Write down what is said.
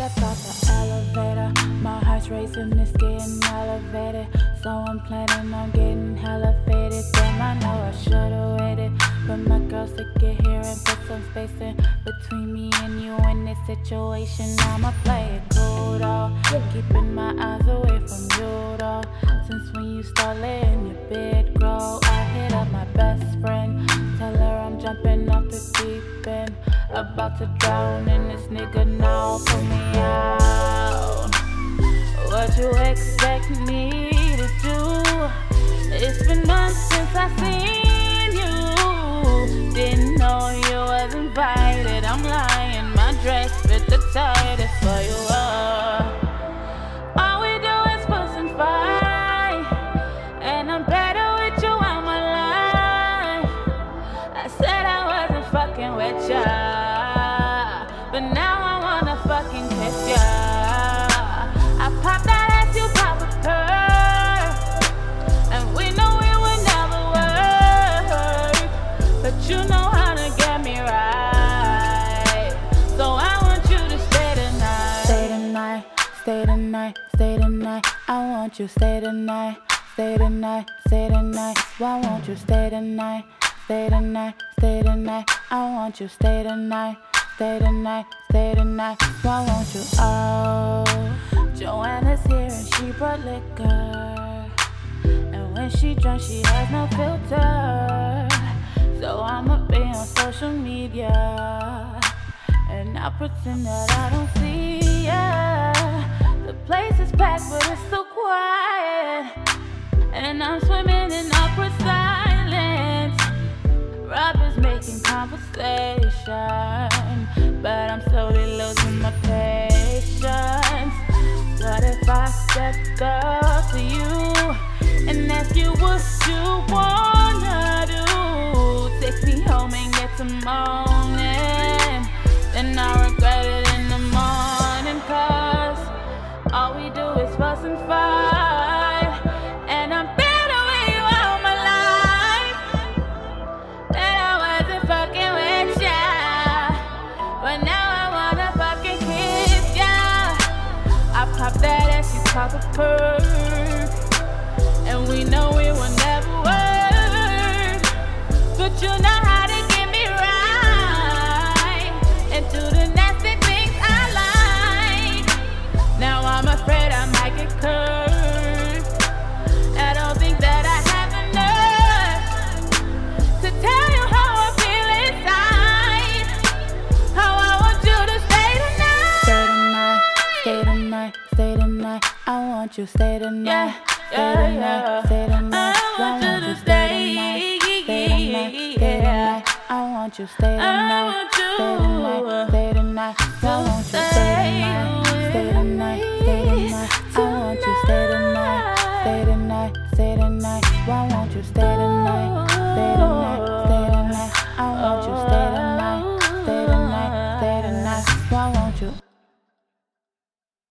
step out the elevator. My heart's racing, it's getting elevated. So I'm planning on getting hella faded. Damn, I know I should've waited. For my girls to get here and put some space in between me and you in this situation. I'ma play it cool though. Keeping my eyes away from you though. Since when you start letting your bed grow, I hit up my best friend. Tell her I'm jumping off the deep. About to drown in this nigga now. Pull me out. What you expect me to do? It's been months since I seen stay tonight, stay tonight. I want you stay tonight, stay tonight, stay tonight. Why won't you stay tonight? Stay tonight, stay tonight. I want you stay tonight, stay tonight, stay tonight. Why won't you? Oh, Joanna's here and she brought liquor. And when she drunk, she has no filter. So I'ma be on social media. And I pretend that I don't see my patience. What if I stepped up to you and ask you what you wanna do? Take me home and get to moaning. Pop that ass, you pop a perk. And we know it will never work. But you know want you stay tonight. Stay tonight, stay tonight. I want you stay tonight. Stay tonight, stay tonight. I want you to stay tonight. Stay stay tonight. I want you stay. Stay stay